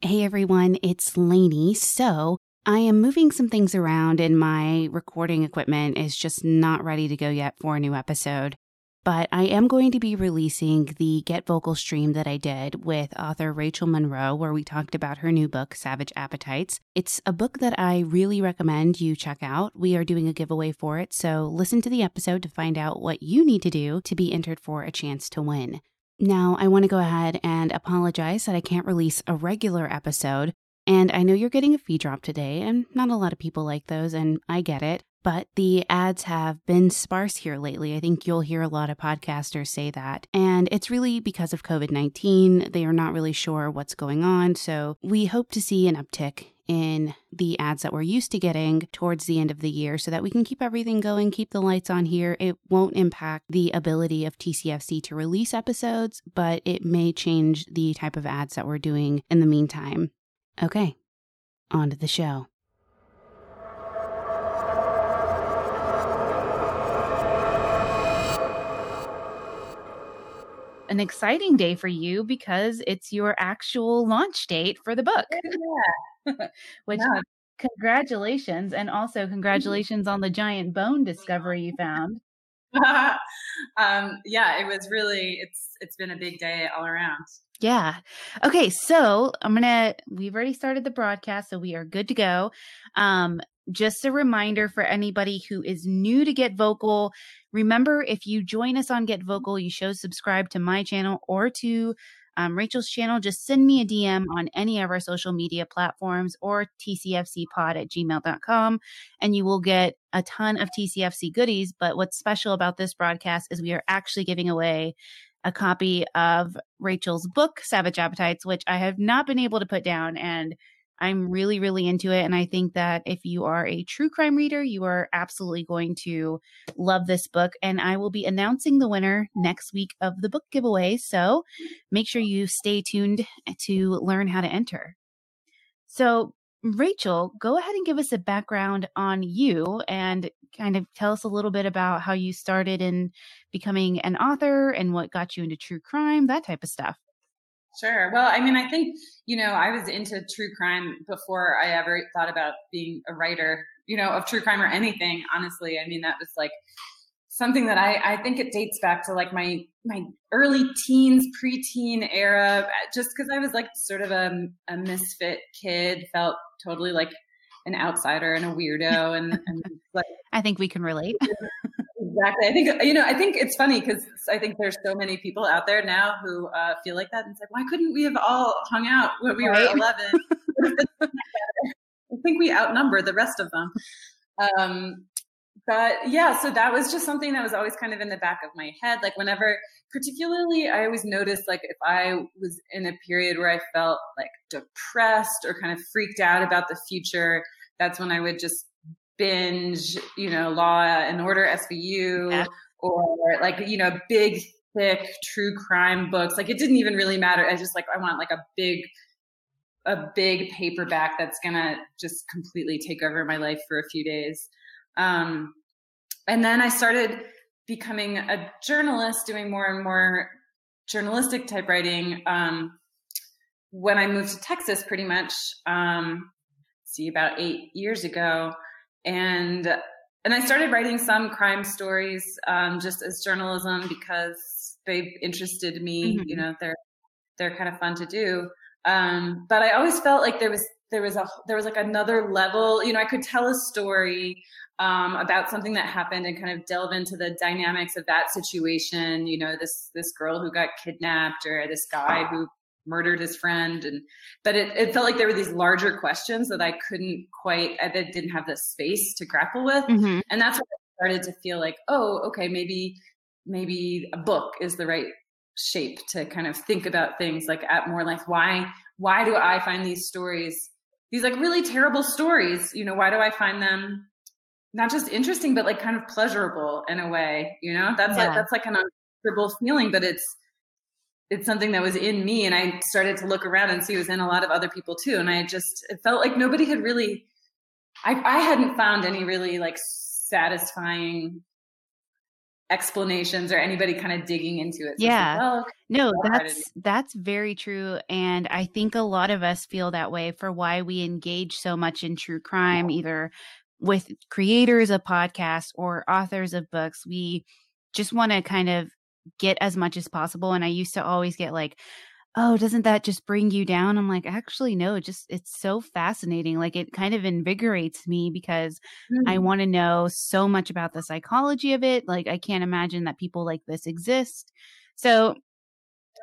Hey everyone, it's Lanie. So I am moving some things around and my recording equipment is just not ready to go yet for a new episode but I am going to be releasing the GetVokl stream that I did with author Rachel Monroe, where we talked about her new book, Savage Appetites. It's a book that I really recommend you check out. We are doing a giveaway for it, so listen to the episode to find out what you need to do to be entered for a chance to win. Now, I want to go ahead and apologize that I can't release a regular episode. And I know you're getting a feed drop today, and not a lot of people like those, and I get it but the ads have been sparse here lately. I think you'll hear a lot of podcasters say that. And it's really because of COVID 19. They are not really sure what's going on. So we hope to see an uptick in the ads that we're used to getting towards the end of the year so that we can keep everything going, keep the lights on here. It won't impact the ability of TCFC to release episodes, but it may change the type of ads that we're doing in the meantime. Okay, on to the show. An exciting day for you because it's your actual launch date for the book. Yeah. Which yeah. congratulations and also congratulations on the giant bone discovery you found. um, yeah, it was really it's it's been a big day all around. Yeah. Okay, so I'm gonna we've already started the broadcast, so we are good to go. Um, just a reminder for anybody who is new to GetVokl. Remember, if you join us on GetVokl, you show subscribe to my channel or to um, Rachel's channel. Just send me a DM on any of our social media platforms or tcfcpod at gmail.com, and you will get a ton of TCFC goodies. But what's special about this broadcast is we are actually giving away a copy of Rachel's book, Savage Appetites, which I have not been able to put down. And I'm really, really into it. And I think that if you are a true crime reader, you are absolutely going to love this book. And I will be announcing the winner next week of the book giveaway. So make sure you stay tuned to learn how to enter. So, Rachel, go ahead and give us a background on you and kind of tell us a little bit about how you started in becoming an author and what got you into true crime, that type of stuff. Sure. Well, I mean, I think, you know, I was into true crime before I ever thought about being a writer, you know, of true crime or anything, honestly. I mean, that was like something that I, I think it dates back to like my, my early teens, preteen era, uh, just because I was like sort of a, a misfit kid, felt totally like an outsider and a weirdo. And, and like, I think we can relate. Exactly. I think you know. I think it's funny because I think there's so many people out there now who uh, feel like that and say, "Why couldn't we have all hung out when we right? were 11?" I think we outnumber the rest of them. Um, but yeah, so that was just something that was always kind of in the back of my head. Like whenever, particularly, I always noticed like if I was in a period where I felt like depressed or kind of freaked out about the future, that's when I would just binge, you know, Law and Order SVU yeah. or like, you know, big, thick true crime books. Like it didn't even really matter. I just like, I want like a big, a big paperback that's gonna just completely take over my life for a few days. Um, and then I started becoming a journalist, doing more and more journalistic type writing. Um, when I moved to Texas, pretty much, um, see, about eight years ago, and and I started writing some crime stories um, just as journalism because they interested me. Mm-hmm. You know, they're they're kind of fun to do. Um, but I always felt like there was there was a there was like another level. You know, I could tell a story um, about something that happened and kind of delve into the dynamics of that situation. You know, this this girl who got kidnapped or this guy who murdered his friend and but it, it felt like there were these larger questions that i couldn't quite i didn't have the space to grapple with mm-hmm. and that's when i started to feel like oh okay maybe maybe a book is the right shape to kind of think about things like at more like why why do i find these stories these like really terrible stories you know why do i find them not just interesting but like kind of pleasurable in a way you know that's yeah. like that's like an uncomfortable feeling but it's it's something that was in me and i started to look around and see it was in a lot of other people too and i just it felt like nobody had really i i hadn't found any really like satisfying explanations or anybody kind of digging into it. So yeah. Like, well, no, that's that's very true and I think a lot of us feel that way for why we engage so much in true crime either with creators of podcasts or authors of books. We just want to kind of get as much as possible and I used to always get like oh, doesn't that just bring you down? I'm like, actually, no, just, it's so fascinating. Like it kind of invigorates me because mm-hmm. I want to know so much about the psychology of it. Like I can't imagine that people like this exist. So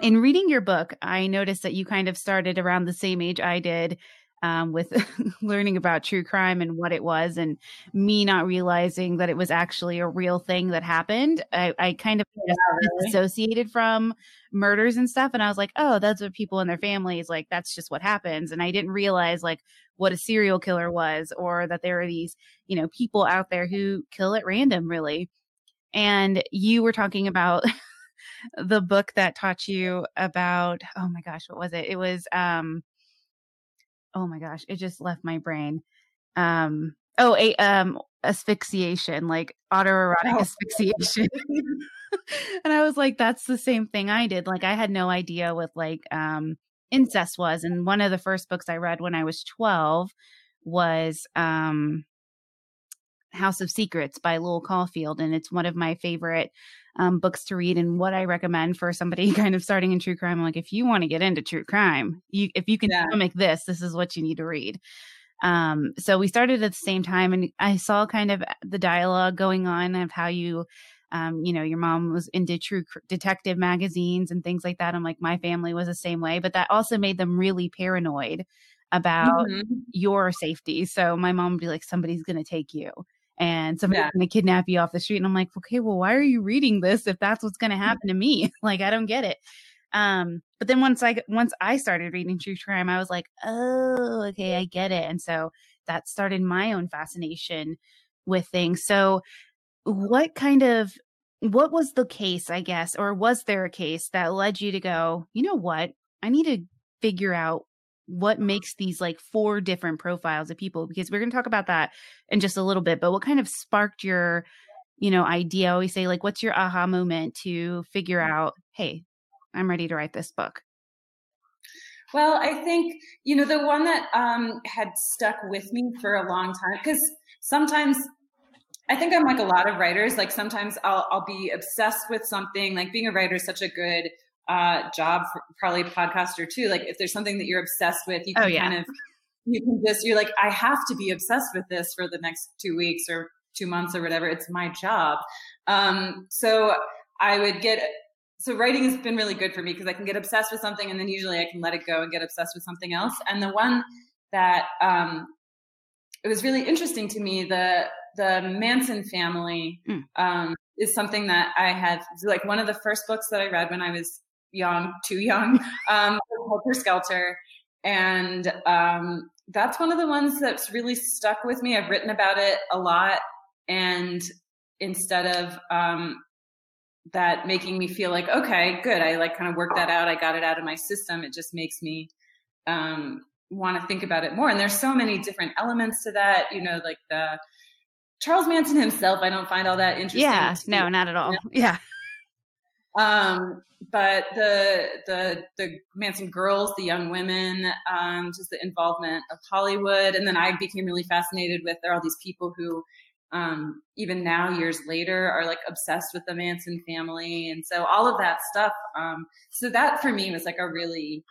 in reading your book, I noticed that you kind of started around the same age I did um, with learning about true crime and what it was, and me not realizing that it was actually a real thing that happened. I, I kind of yeah, really? associated from murders and stuff, and I was like, oh, that's what people in their families like. That's just what happens, and I didn't realize like what a serial killer was, or that there are these you know people out there who kill at random, really. And you were talking about. the book that taught you about oh my gosh what was it it was um oh my gosh, it just left my brain. Um, oh, a um, asphyxiation, like autoerotic oh. asphyxiation. and I was like, that's the same thing I did. Like, I had no idea what like um, incest was. And one of the first books I read when I was 12 was um, House of Secrets by Lowell Cauffiel. And it's one of my favorite um, books to read and what I recommend for somebody kind of starting in true crime. I'm like, if you want to get into true crime, you if you can yeah. stomach this, this is what you need to read. Um, so we started at the same time, and I saw kind of the dialogue going on of how you. Um, you know, your mom was into true cr- detective magazines and things like that. I'm like, my family was the same way, but that also made them really paranoid about mm-hmm. your safety. So my mom would be like, somebody's going to take you and somebody's yeah. going to kidnap you off the street. And I'm like, okay, well, why are you reading this if that's what's going to happen to me? like, I don't get it. Um, but then once I once I started reading true crime, I was like, oh, okay, I get it. And so that started my own fascination with things. So, what kind of what was the case, I guess, or was there a case that led you to go, you know what? I need to figure out what makes these like four different profiles of people because we're going to talk about that in just a little bit but what kind of sparked your you know idea I always say like what's your aha moment to figure out hey i'm ready to write this book well i think you know the one that um had stuck with me for a long time because sometimes I think I'm like a lot of writers. Like sometimes I'll I'll be obsessed with something. Like being a writer is such a good uh, job, for probably podcaster too. Like if there's something that you're obsessed with, you oh, can oh, yeah. kind of you can just you're like I have to be obsessed with this for the next two weeks or two months or whatever. It's my job. Um, so I would get so writing has been really good for me because I can get obsessed with something and then usually I can let it go and get obsessed with something else. And the one that um, it was really interesting to me the the Manson family mm. um, is something that I had like one of the first books that I read when I was young, too young, um, Helter Skelter. And um, that's one of the ones that's really stuck with me. I've written about it a lot. And instead of um, that making me feel like, okay, good, I like kind of worked that out, I got it out of my system, it just makes me um, want to think about it more. And there's so many different elements to that, you know, like the Charles Manson himself, I don't find all that interesting. Yeah, no, not at all. You know? Yeah. Um, but the the the Manson girls, the young women, um, just the involvement of Hollywood, and then I became really fascinated with there are all these people who, um, even now years later, are like obsessed with the Manson family, and so all of that stuff. Um, so that for me was like a really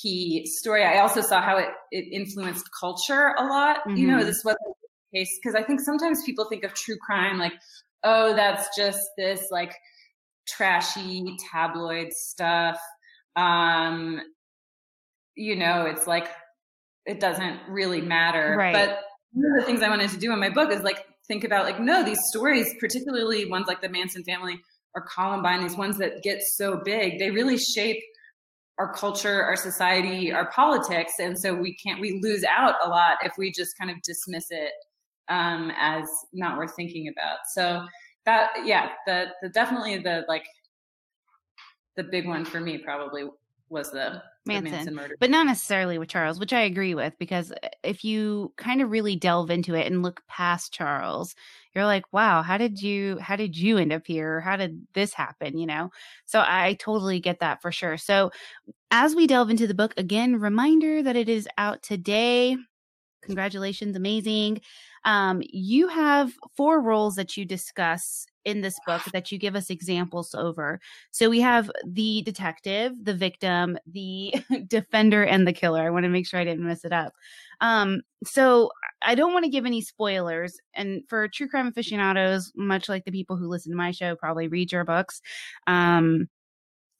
key story. I also saw how it, it influenced culture a lot. Mm-hmm. You know, mm-hmm. this wasn't the case because I think sometimes people think of true crime like, oh, that's just this like trashy tabloid stuff. Um, you know, it's like it doesn't really matter. Right. But one of the things I wanted to do in my book is like think about like no, these stories, particularly ones like the Manson family or Columbine, these ones that get so big, they really shape our culture, our society, our politics, and so we can't we lose out a lot if we just kind of dismiss it um, as not worth thinking about. So that yeah, the the definitely the like the big one for me probably was the Manson, the Manson murder. But not necessarily with Charles, which I agree with because uh, if you kind of really delve into it and look past Charles, you're like, wow, how did you how did you end up here? How did this happen, you know? So I totally get that for sure. So as we delve into the book, again, reminder that it is out today. Congratulations, amazing. Um, you have four roles that you discuss in this book that you give us examples over. So we have the detective, the victim, the defender, and the killer. I want to make sure I didn't mess it up. Um, so I don't want to give any spoilers. And for true crime aficionados, much like the people who listen to my show, probably read your books. Um,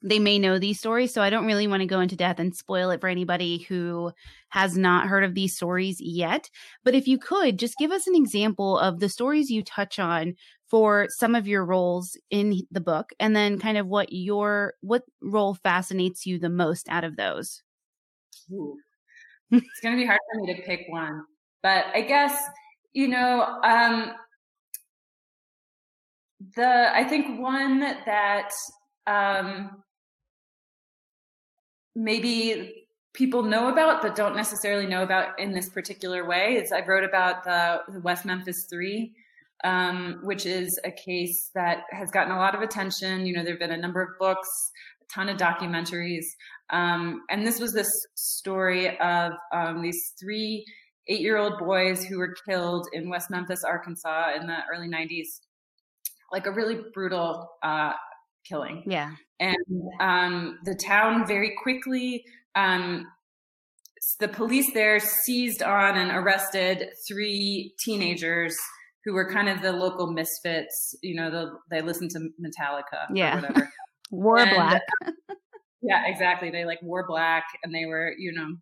they may know these stories. So I don't really want to go into depth and spoil it for anybody who has not heard of these stories yet. But if you could just give us an example of the stories you touch on for some of your roles in the book and then kind of what your what role fascinates you the most out of those. Ooh. it's going to be hard for me to pick one. But I guess, you know, um the I think one that um maybe people know about but don't necessarily know about in this particular way is I wrote about the, the West Memphis Three, um, which is a case that has gotten a lot of attention. You know, there have been a number of books, a ton of documentaries, um, and this was this story of um, these three eight-year-old boys who were killed in West Memphis, Arkansas, in the early '90s. Like a really brutal uh, killing. Yeah. And um, the town very quickly, um, the police there seized on and arrested three teenagers who were kind of the local misfits. You know, the, they listened to Metallica yeah. or whatever. wore and, black. yeah, exactly. They like wore black and they were, you know,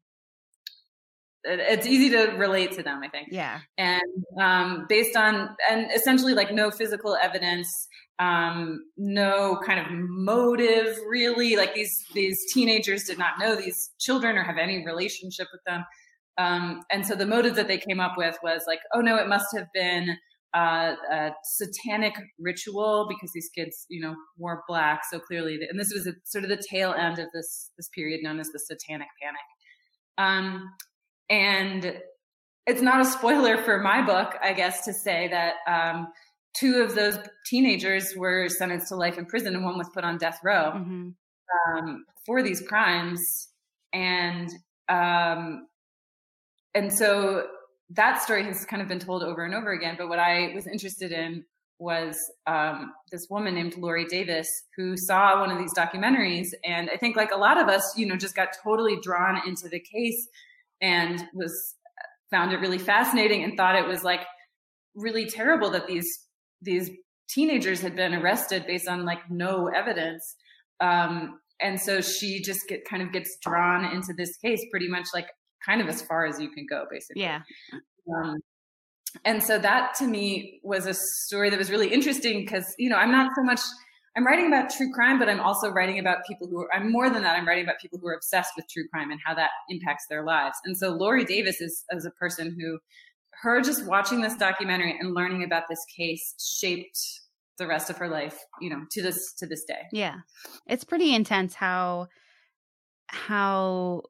it's easy to relate to them, I think. Yeah. And um, based on, and essentially like no physical evidence, um, no kind of motive really. Like these, these teenagers did not know these children or have any relationship with them. Um, and so the motive that they came up with was like, oh no, it must have been uh, a satanic ritual because these kids, you know, wore black. So clearly, and this was a, sort of the tail end of this this period known as the Satanic Panic. Um, and it's not a spoiler for my book, I guess, to say that um, two of those teenagers were sentenced to life in prison and one was put on death row mm-hmm. um, for these crimes. And um, and so that story has kind of been told over and over again. But what I was interested in was um, this woman named Lorri Davis who saw one of these documentaries, and I think like a lot of us, you know, just got totally drawn into the case and was found it really fascinating and thought it was like really terrible that these these teenagers had been arrested based on like no evidence um, and so she just get kind of gets drawn into this case pretty much like kind of as far as you can go basically yeah um, and so that to me was a story that was really interesting because you know i'm not so much I'm writing about true crime, but I'm also writing about people who are, I'm more than that. I'm writing about people who are obsessed with true crime and how that impacts their lives. And so Lorri Davis is as a person who, her just watching this documentary and learning about this case shaped the rest of her life, you know, to this, to this day. Yeah. It's pretty intense how, how,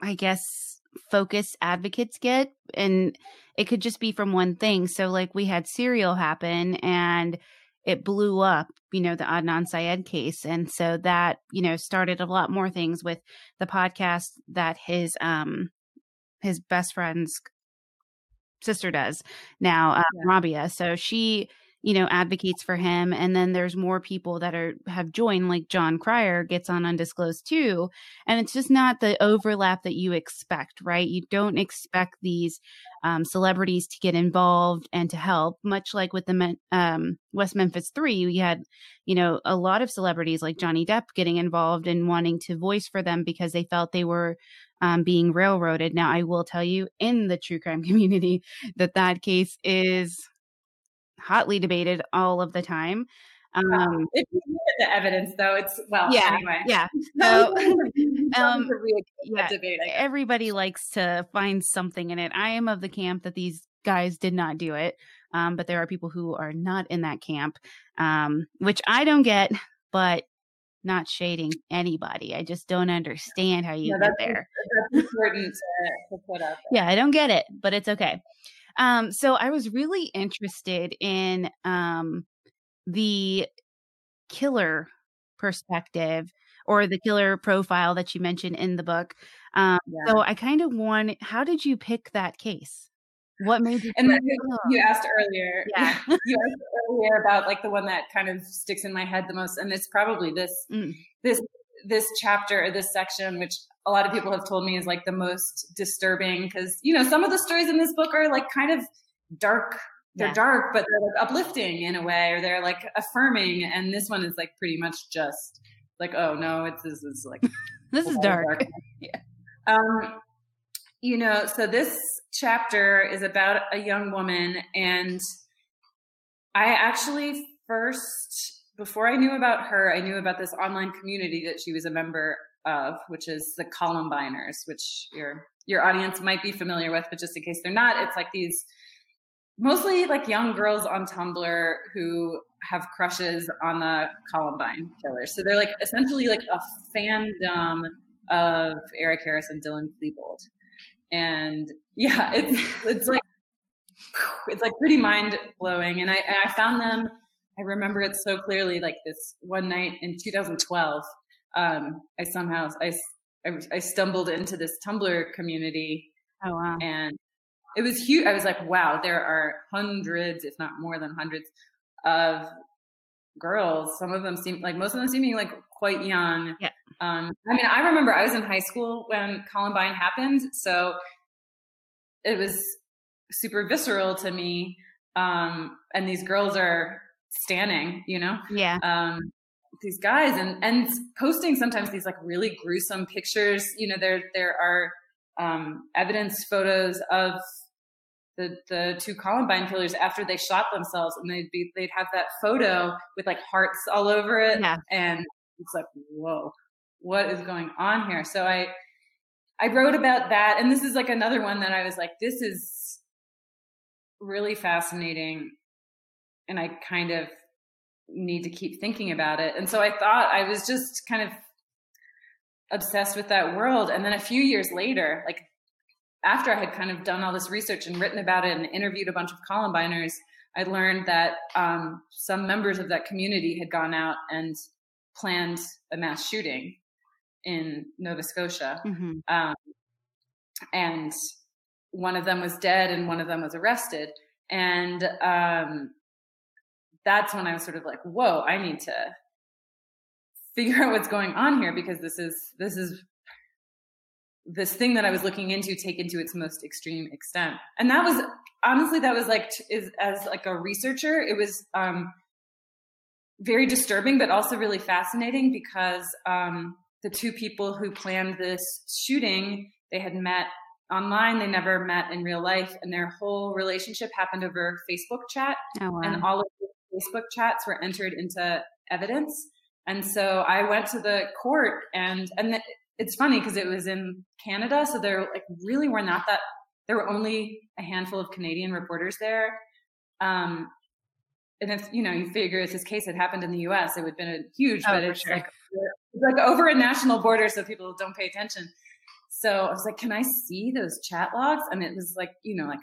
I guess, focused advocates get. And it could just be from one thing. So, like, we had Serial happen and, it blew up, you know, the Adnan Syed case. And so that, you know, started a lot more things with the podcast that his um his best friend's sister does now, uh, yeah. Rabia. So she you know, advocates for him. And then there's more people that are have joined, like John Cryer gets on Undisclosed too. And it's just not the overlap that you expect, right? You don't expect these um, celebrities to get involved and to help, much like with the um, West Memphis Three. We had, you know, a lot of celebrities like Johnny Depp getting involved and wanting to voice for them because they felt they were um, being railroaded. Now, I will tell you in the true crime community that that case is hotly debated all of the time. Um, if you look at the evidence, though, it's well. Yeah, anyway. yeah. So, um, yeah, debate, everybody likes to find something in it. I am of the camp that these guys did not do it, um, but there are people who are not in that camp, um, which I don't get. But not shading anybody. I just don't understand how you get there. That's important to, to put up. Yeah, I don't get it, but it's okay. Um, so I was really interested in um, the killer perspective or the killer profile that you mentioned in the book. Um, yeah. So I kind of want, how did you pick that case? What made you? And then you, you asked earlier, yeah, you asked earlier about like the one that kind of sticks in my head the most, and it's probably this, mm. this, this chapter or this section, which a lot of people have told me is like the most disturbing because you know some of the stories in this book are like kind of dark they're yeah. dark but they're like uplifting in a way or they're like affirming and this one is like pretty much just like oh no it's this is like this is dark, dark. yeah um you know so this chapter is about a young woman and i actually first before i knew about her i knew about this online community that she was a member of, which is the Columbiners, which your your audience might be familiar with, but just in case they're not, it's like these mostly like young girls on Tumblr who have crushes on the Columbine killers. So they're like essentially like a fandom of Eric Harris and Dylan Klebold. And yeah, it's it's like it's like pretty mind blowing. And I and I found them. I remember it so clearly. Like this one night in 2012, um, I somehow I, I, I stumbled into this Tumblr community. Oh wow! And it was huge. I was like, wow, there are hundreds, if not more than hundreds, of girls. Some of them seem like most of them seeming like quite young. Yeah. Um, I mean, I remember I was in high school when Columbine happened, so it was super visceral to me. Um, and these girls are standing, you know. Yeah. Um, these guys and and posting sometimes these like really gruesome pictures. You know, there there are um, evidence photos of the the two Columbine killers after they shot themselves, and they'd be they'd have that photo with like hearts all over it, yeah. and it's like whoa, what is going on here? So I I wrote about that, and this is like another one that I was like, this is really fascinating, and I kind of need to keep thinking about it. And so I thought I was just kind of obsessed with that world. And then a few years later, like after I had kind of done all this research and written about it and interviewed a bunch of Columbiners, I learned that um, some members of that community had gone out and planned a mass shooting in Nova Scotia. Mm-hmm. Um, and one of them was dead and one of them was arrested. And um, that's when I was sort of like, whoa, I need to figure out what's going on here because this is this is this thing that I was looking into taken to its most extreme extent. And that was honestly that was like is as like a researcher, it was um very disturbing but also really fascinating because um the two people who planned this shooting, they had met online, they never met in real life and their whole relationship happened over Facebook chat. Oh, wow. And all of the Facebook chats were entered into evidence. And so I went to the court and, and it's funny because it was in Canada. So there like really were not that, there were only a handful of Canadian reporters there. Um, and if, you know, you figure if this case had happened in the US, it would have been a huge, oh, but it's sure. like, like over a national border. So people don't pay attention. So I was like, can I see those chat logs? And it was like, you know, like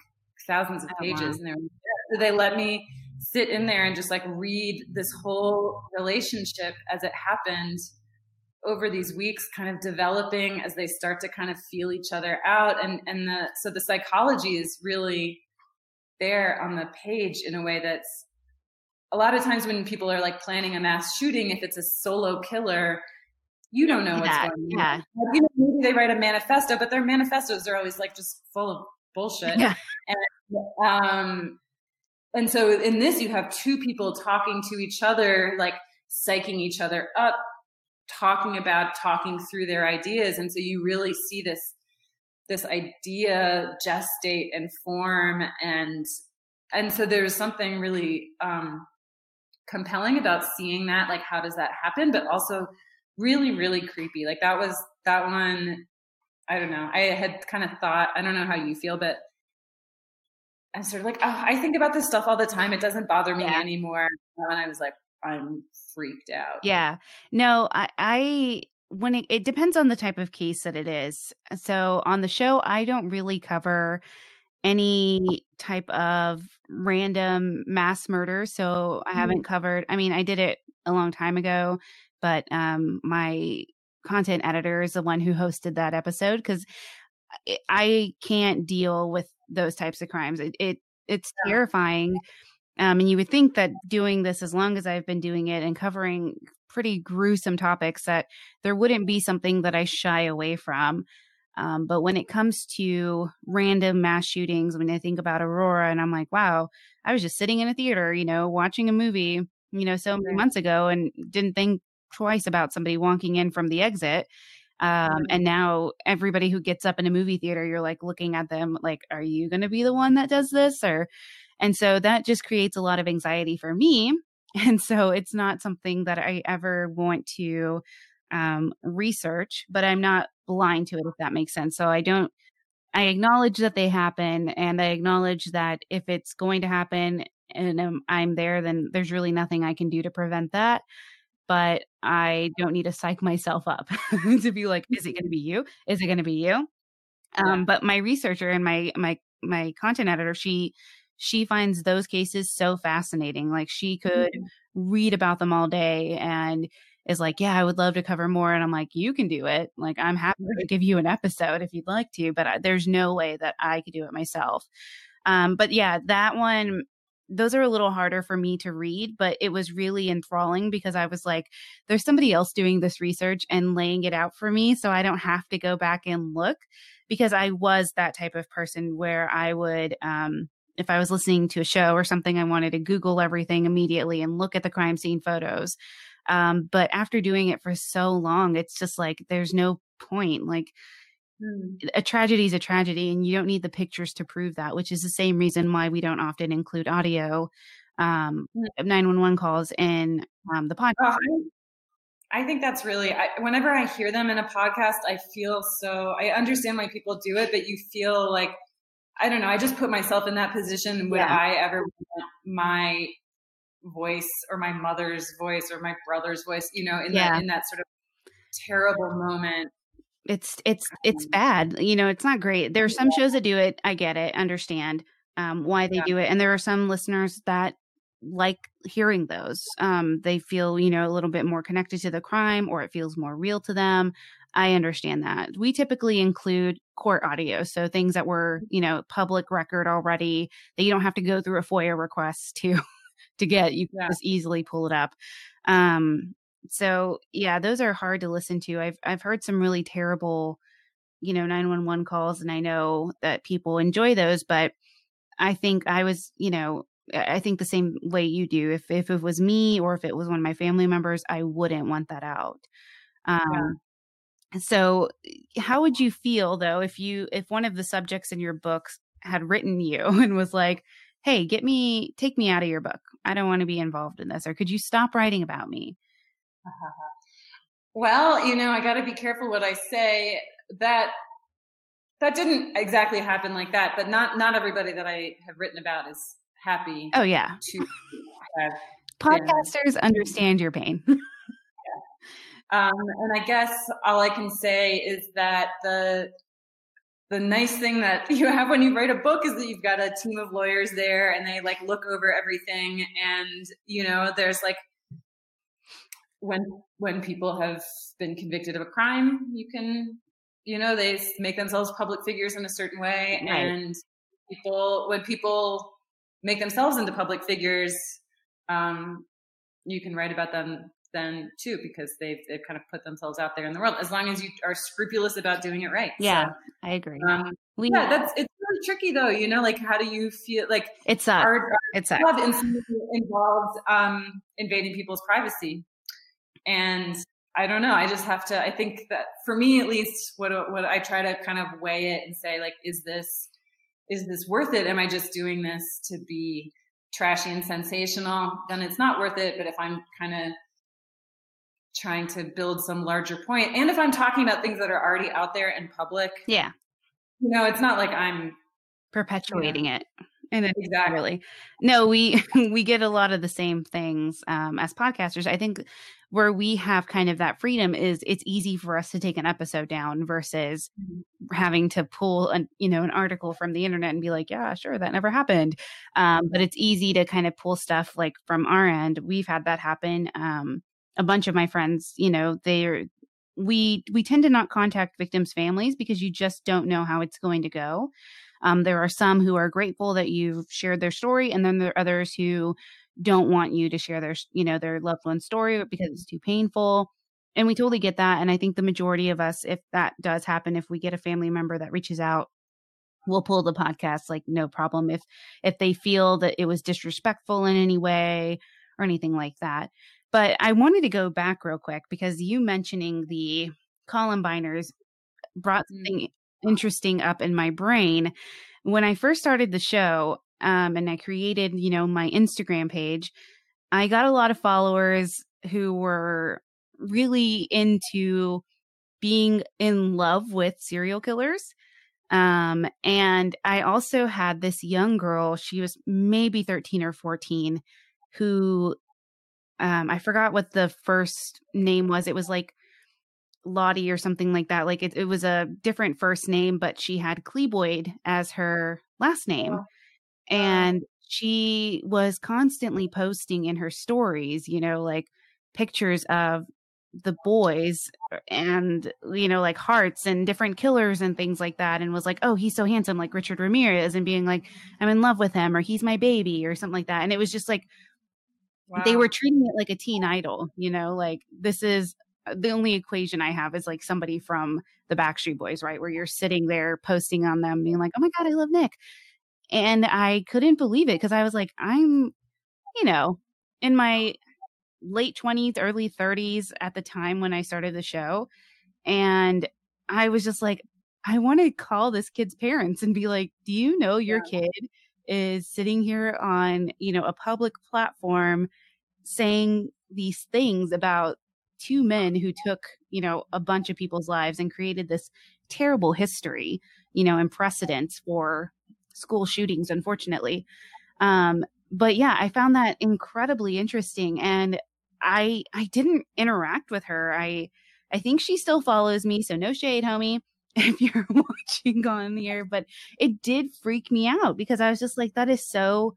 thousands of pages. Oh, wow. And they, were, so they let me sit in there and just like read this whole relationship as it happened over these weeks kind of developing as they start to kind of feel each other out and and the so the psychology is really there on the page in a way that's a lot of times when people are like planning a mass shooting, if it's a solo killer, you don't know what's That, going yeah. on. Like, you know, maybe they write a manifesto, but their manifestos are always like just full of bullshit. Yeah. Um, and so in this, you have two people talking to each other, like psyching each other up, talking about talking through their ideas, and so you really see this this idea gestate and form, and and so there's something really um, compelling about seeing that. Like, how does that happen? But also really, really creepy. Like that was that one. I don't know. I had kind of thought. I don't know how you feel, but I'm sort of like, oh, I think about this stuff all the time. It doesn't bother me Yeah. anymore. And I was like, I'm freaked out. Yeah. No, I, I when it, it depends on the type of case that it is. So on the show, I don't really cover any type of random mass murder. So I haven't covered, I mean, I did it a long time ago, but um, my content editor is the one who hosted that episode because I can't deal with those types of crimes. It, it it's terrifying. Um, and you would think that doing this as long as I've been doing it and covering pretty gruesome topics, that there wouldn't be something that I shy away from. Um, but when it comes to random mass shootings, when I think about Aurora and I'm like, wow, I was just sitting in a theater, you know, watching a movie, you know, so many months ago and didn't think twice about somebody walking in from the exit. Um, and now everybody who gets up in a movie theater, you're like looking at them like, are you going to be the one that does this? Or, and so that just creates a lot of anxiety for me. And so it's not something that I ever want to um, research, but I'm not blind to it, if that makes sense. So I don't, I acknowledge that they happen and I acknowledge that if it's going to happen and um, I'm there, then there's really nothing I can do to prevent that. But I don't need to psych myself up to be like, is it going to be you? Is it going to be you? Um, but my researcher and my my my content editor, she she finds those cases so fascinating. Like she could read about them all day and is like, yeah, I would love to cover more. And I'm like, you can do it. Like, I'm happy to give you an episode if you'd like to, but I, there's no way that I could do it myself. Um, but yeah, that one, those are a little harder for me to read, but it was really enthralling because I was like, there's somebody else doing this research and laying it out for me. So I don't have to go back and look because I was that type of person where I would, um, if I was listening to a show or something, I wanted to Google everything immediately and look at the crime scene photos. Um, but after doing it for so long, it's just like there's no point. Like a tragedy is a tragedy, and you don't need the pictures to prove that, which is the same reason why we don't often include audio um, 911 calls in um, the podcast. Oh, I, I think that's really, I, whenever I hear them in a podcast, I feel so, I understand why people do it, but you feel like, I don't know, I just put myself in that position. Would Yeah. I ever want my voice or my mother's voice or my brother's voice, you know, in, Yeah. that, in that sort of terrible moment? it's it's it's bad you know it's not great there are some shows that do it i get it understand um why they Yeah. do it and there are some listeners that like hearing those um they feel you know a little bit more connected to the crime or it feels more real to them i understand that we typically include court audio so things that were you know public record already that you don't have to go through a foia request to to get you can Yeah. just easily pull it up. Um so yeah those are hard to listen to. I've i've heard some really terrible you know 911 calls and i know that people enjoy those but i think i was you know i I think the same way you do. If if it was me or if it was one of my family members i wouldn't want that out. Um so how would you feel though if you if one of the subjects in your books had written you and was like hey get me take me out of your book. I don't want to be involved in this or could you stop writing about me? Well, you know, I got to be careful what I say. That that didn't exactly happen like that, but not not everybody that I have written about is happy oh yeah. to have. podcasters understand your pain. Um, and I guess all I can say is that the the nice thing that you have when you write a book is that you've got a team of lawyers there, and they like look over everything, and you know, there's like when when people have been convicted of a crime, you can you know they make themselves public figures in a certain way, Right. and people when people make themselves into public figures um, you can write about them then too because they've they've kind of put themselves out there in the world as long as you are scrupulous about doing it right. Yeah, so, I agree. Um, we yeah, that's it's really tricky though. You know, like how do you feel like it's a our, our it's a involved um, invading people's privacy, and I don't know. I just have to. I think that for me, at least, what what I try to kind of weigh it and say, like, is this is this worth it? Am I just doing this to be trashy and sensational? Then it's not worth it. But if I'm kind of trying to build some larger point, and if I'm talking about things that are already out there in public, yeah, you know, it's not like I'm perpetuating it. And it, exactly. Really. No, we we get a lot of the same things um, as podcasters. I think where we have kind of that freedom is it's easy for us to take an episode down versus mm-hmm. having to pull an you know an article from the internet and be like, yeah, sure, that never happened. Um, but it's easy to kind of pull stuff like from our end. We've had that happen. Um, a bunch of my friends, you know, they're we we tend to not contact victims' families because you just don't know how it's going to go. Um, there are some who are grateful that you've shared their story, and then there are others who don't want you to share their, you know, their loved one's story because it's too painful. And we totally get that. And I think the majority of us, if that does happen, if we get a family member that reaches out, we'll pull the podcast like no problem. If if they feel that it was disrespectful in any way or anything like that. But I wanted to go back real quick because you mentioning the Columbiners brought mm. something interesting up in my brain. When I first started the show, um, and I created, you know, my Instagram page, I got a lot of followers who were really into being in love with serial killers. Um, and I also had this young girl, she was maybe 13 or 14, who um, I forgot what the first name was. It was like Lottie or something like that. Like it, it was a different first name, but she had Klebold as her last name. Oh. And she was constantly posting in her stories, you know, like pictures of the boys uh, and you know like hearts and different killers and things like that and was like oh he's so handsome like richard ramirez and being like i'm in love with him or he's my baby or something like that and it was just like wow. they were treating it like a teen idol you know like this is uh, the only equation i have is like somebody from the backstreet boys right where you're sitting there posting on them being like oh my god i love nick and I couldn't believe it because I was like, I'm, you know, in my late 20s, early 30s at the time when I started the show. And I was just like, I want to call this kid's parents and be like, do you know your yeah. kid is sitting here on, you know, a public platform saying these things about two men who took, you know, a bunch of people's lives and created this terrible history, you know, and precedents for school shootings, unfortunately. Um, but yeah, I found that incredibly interesting, and I I didn't interact with her. I I think she still follows me, so no shade, homie, if you're watching on here. But it did freak me out because I was just like, that is so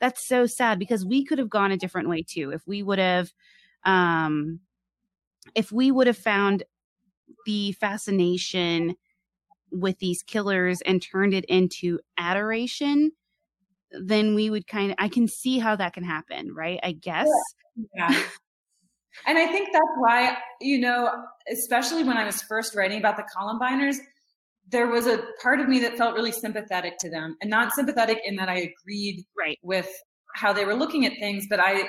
that's so sad because we could have gone a different way too if we would have um if we would have found the fascination with these killers and turned it into adoration, then we would kind of, I can see how that can happen, right? I guess. Yeah. And I think that's why, you know, especially when I was first writing about the Columbiners, there was a part of me that felt really sympathetic to them and not sympathetic in that I agreed right. with how they were looking at things, but I,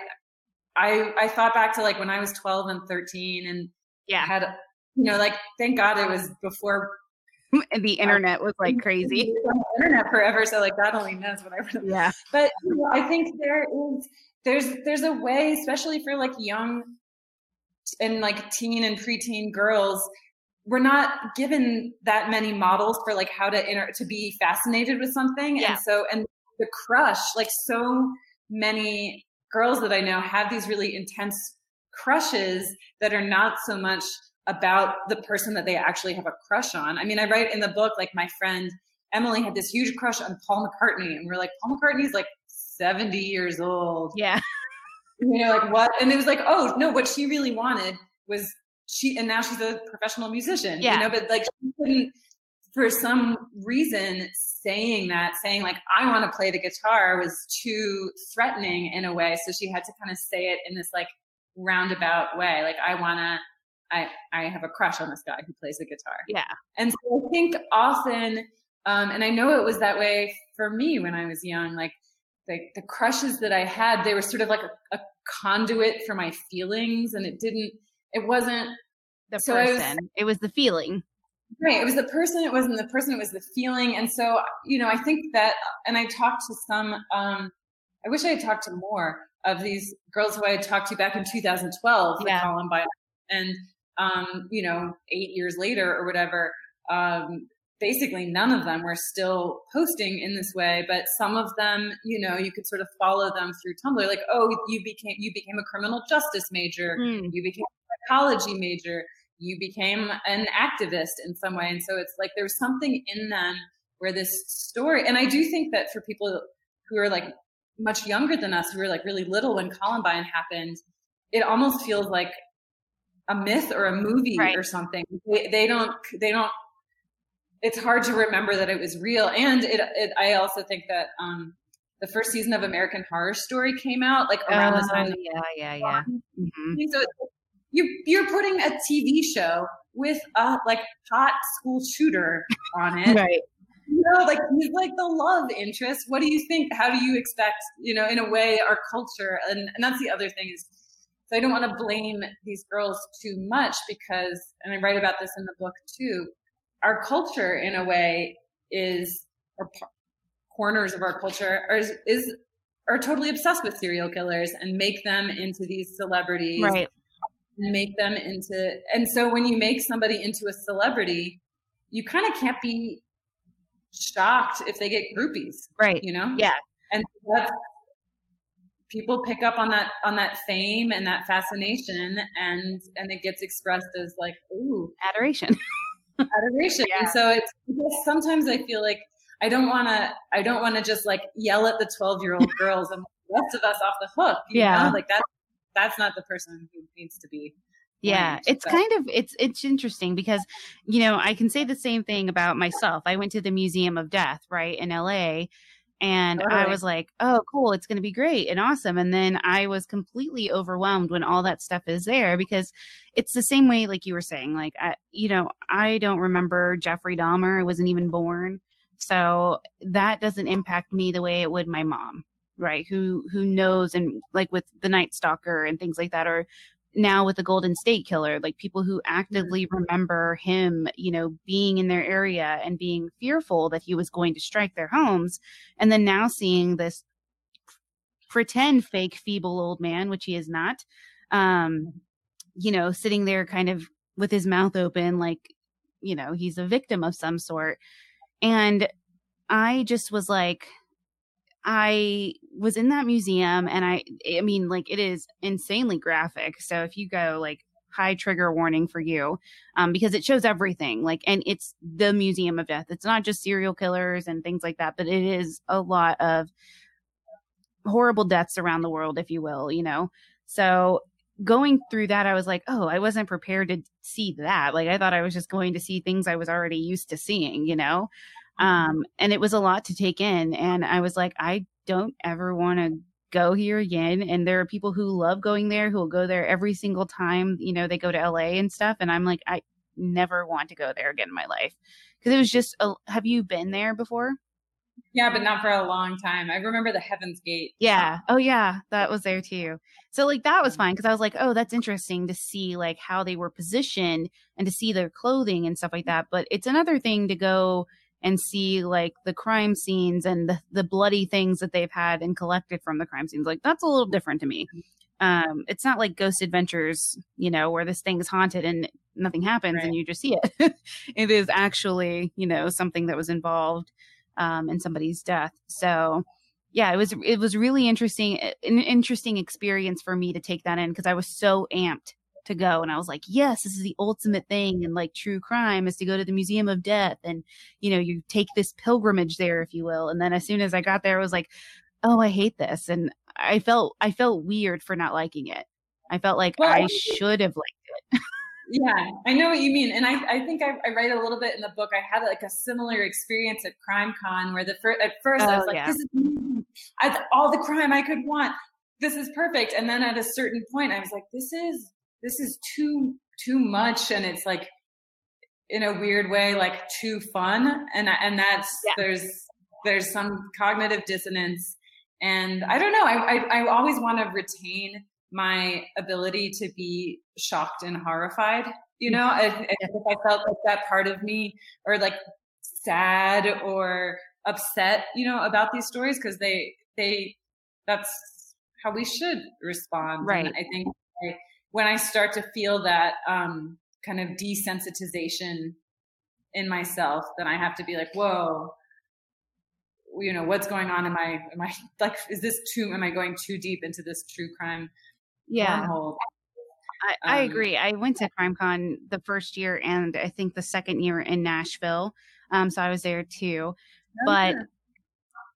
I, I thought back to like when I was 12 and 13 and yeah. had, you know, like, thank God it was before the internet was like crazy. internet forever, so like God only knows what I would have. Yeah, but you know, I think there is there's there's a way, especially for like young and like teen and preteen girls. We're not given that many models for like how to inter- to be fascinated with something, yeah. and so and the crush, like so many girls that I know have these really intense crushes that are not so much about the person that they actually have a crush on. I mean, I write in the book, like my friend Emily had this huge crush on Paul McCartney, and we're like, Paul McCartney's like 70 years old. Yeah. You know, like what? And it was like, oh, no, what she really wanted was she, and now she's a professional musician, yeah. you know, but like she couldn't for some reason, saying that, saying like, I want to play the guitar was too threatening in a way. So she had to kind of say it in this like roundabout way. Like, I want to, I, I have a crush on this guy who plays the guitar. Yeah. And so I think often, um, and I know it was that way for me when I was young, like the, the crushes that I had, they were sort of like a, a conduit for my feelings and it didn't, it wasn't The So I was- person. it was the feeling. Right. It was the person. It wasn't the person. It was the feeling. And so, you know, I think that, and I talked to some, um, I wish I had talked to more of these girls who I had talked to back in 2012 for Yeah. Columbine. And, um, you know, eight years later or whatever, um, basically none of them were still posting in this way, but some of them, you know, you could sort of follow them through Tumblr, like, oh, you became, you became a criminal justice major. Hmm. You became a psychology major you became an activist in some way. And so it's like there's something in them where this story, and I do think that for people who are like much younger than us, who were like really little when Columbine happened, it almost feels like a myth or a movie Right. or something. They, they don't, they don't, it's hard to remember that it was real. And it, it I also think that, um, the first season of American Horror Story came out like around the time Oh, yeah, yeah, yeah. Mhm. so you you're putting a TV show with a like hot school shooter on it. Right. You know, like he's like the love interest. What do you think? How do you expect? You know, in a way, our culture, and and that's the other thing is. So I don't want to blame these girls too much because, and I write about this in the book too. Our culture, in a way, is or p- corners of our culture are, is, is are totally obsessed with serial killers and make them into these celebrities Right. and make them into and so when you make somebody into a celebrity you kind of can't be shocked if they get groupies Right. you know Yeah. and that's people pick up on that on that fame and that fascination and and it gets expressed as like ooh Adoration. adoration and so it's sometimes i feel like i don't want to i don't want to just like yell at the 12 year old girls and the rest of us off the hook you Yeah. know? like that that's not the person who needs to be Yeah, it's but- kind of it's it's interesting because you know I can say the same thing about myself. I went to the Museum of Death right in L.A. and I was like, "Oh, cool! It's going to be great and awesome." And then I was completely overwhelmed when all that stuff is there because it's the same way, like you were saying. Like, I, you know, I don't remember Jeffrey Dahmer. I wasn't even born, so that doesn't impact me the way it would my mom, right? Who who knows and like with the Night Stalker and things like that, or now with the Golden State Killer, like people who actively remember him, you know, being in their area and being fearful that he was going to strike their homes. And then now seeing this pretend fake, feeble old man, which he is not, um, you know, sitting there kind of with his mouth open, like, you know, he's a victim of some sort. And I just was like, I was in that museum and I I mean like it is insanely graphic. So if you go like high trigger warning for you um because it shows everything like and it's the museum of death. It's not just serial killers and things like that, but it is a lot of horrible deaths around the world if you will, you know. So going through that I was like, "Oh, I wasn't prepared to see that." Like I thought I was just going to see things I was already used to seeing, you know um and it was a lot to take in and i was like i don't ever want to go here again. And there are people who love going there who will go there every single time you know they go to la and stuff and i'm like i never want to go there again in my life. Because it was just a, have you been there before? Yeah, but not for a long time. I remember the Heaven's Gate. yeah. oh yeah. That was there too. So like that was fine because i was like oh that's interesting to see like how they were positioned and to see their clothing and stuff like that. But it's another thing to go and see like the crime scenes and the, the bloody things that they've had and collected from the crime scenes. Like that's a little different to me. Um it's not like ghost adventures you know where this thing is haunted and nothing happens Right. and you just see it. It is actually you know something that was involved um in somebody's death. So yeah it was it was really interesting an interesting experience for me to take that in because i was so amped to go and i was like yes this is the ultimate thing and like true crime is to go to the museum of death and you know you take this pilgrimage there if you will and then as soon as i got there i was like oh i hate this and i felt i felt weird for not liking it i felt like Well, i should have liked it Yeah, I know what you mean, and I, I think I, I, write a little bit in the book. I had like a similar experience at Crime Con, where the fir- at first oh, I was oh, like, yeah. "This is I, all the crime I could want. This is perfect," and then at a certain point, I was like, "This is this is too too much," and it's like in a weird way, like too fun, and and that's yeah. there's there's some cognitive dissonance, and I don't know. I I, I always want to retain my ability to be shocked and horrified. You know, mm-hmm. if, if I felt like that part of me or like sad or upset, you know, about these stories because they they that's how we should respond. Right. And I think I, when I start to feel that um, kind of desensitization in myself, then I have to be like, whoa, you know, what's going on? Am I, am I like, is this too, am I going too deep into this true crime yeah. I, I, um, agree. I went to CrimeCon the first year and I think the second year in Nashville. Um, so I was there too. Oh, but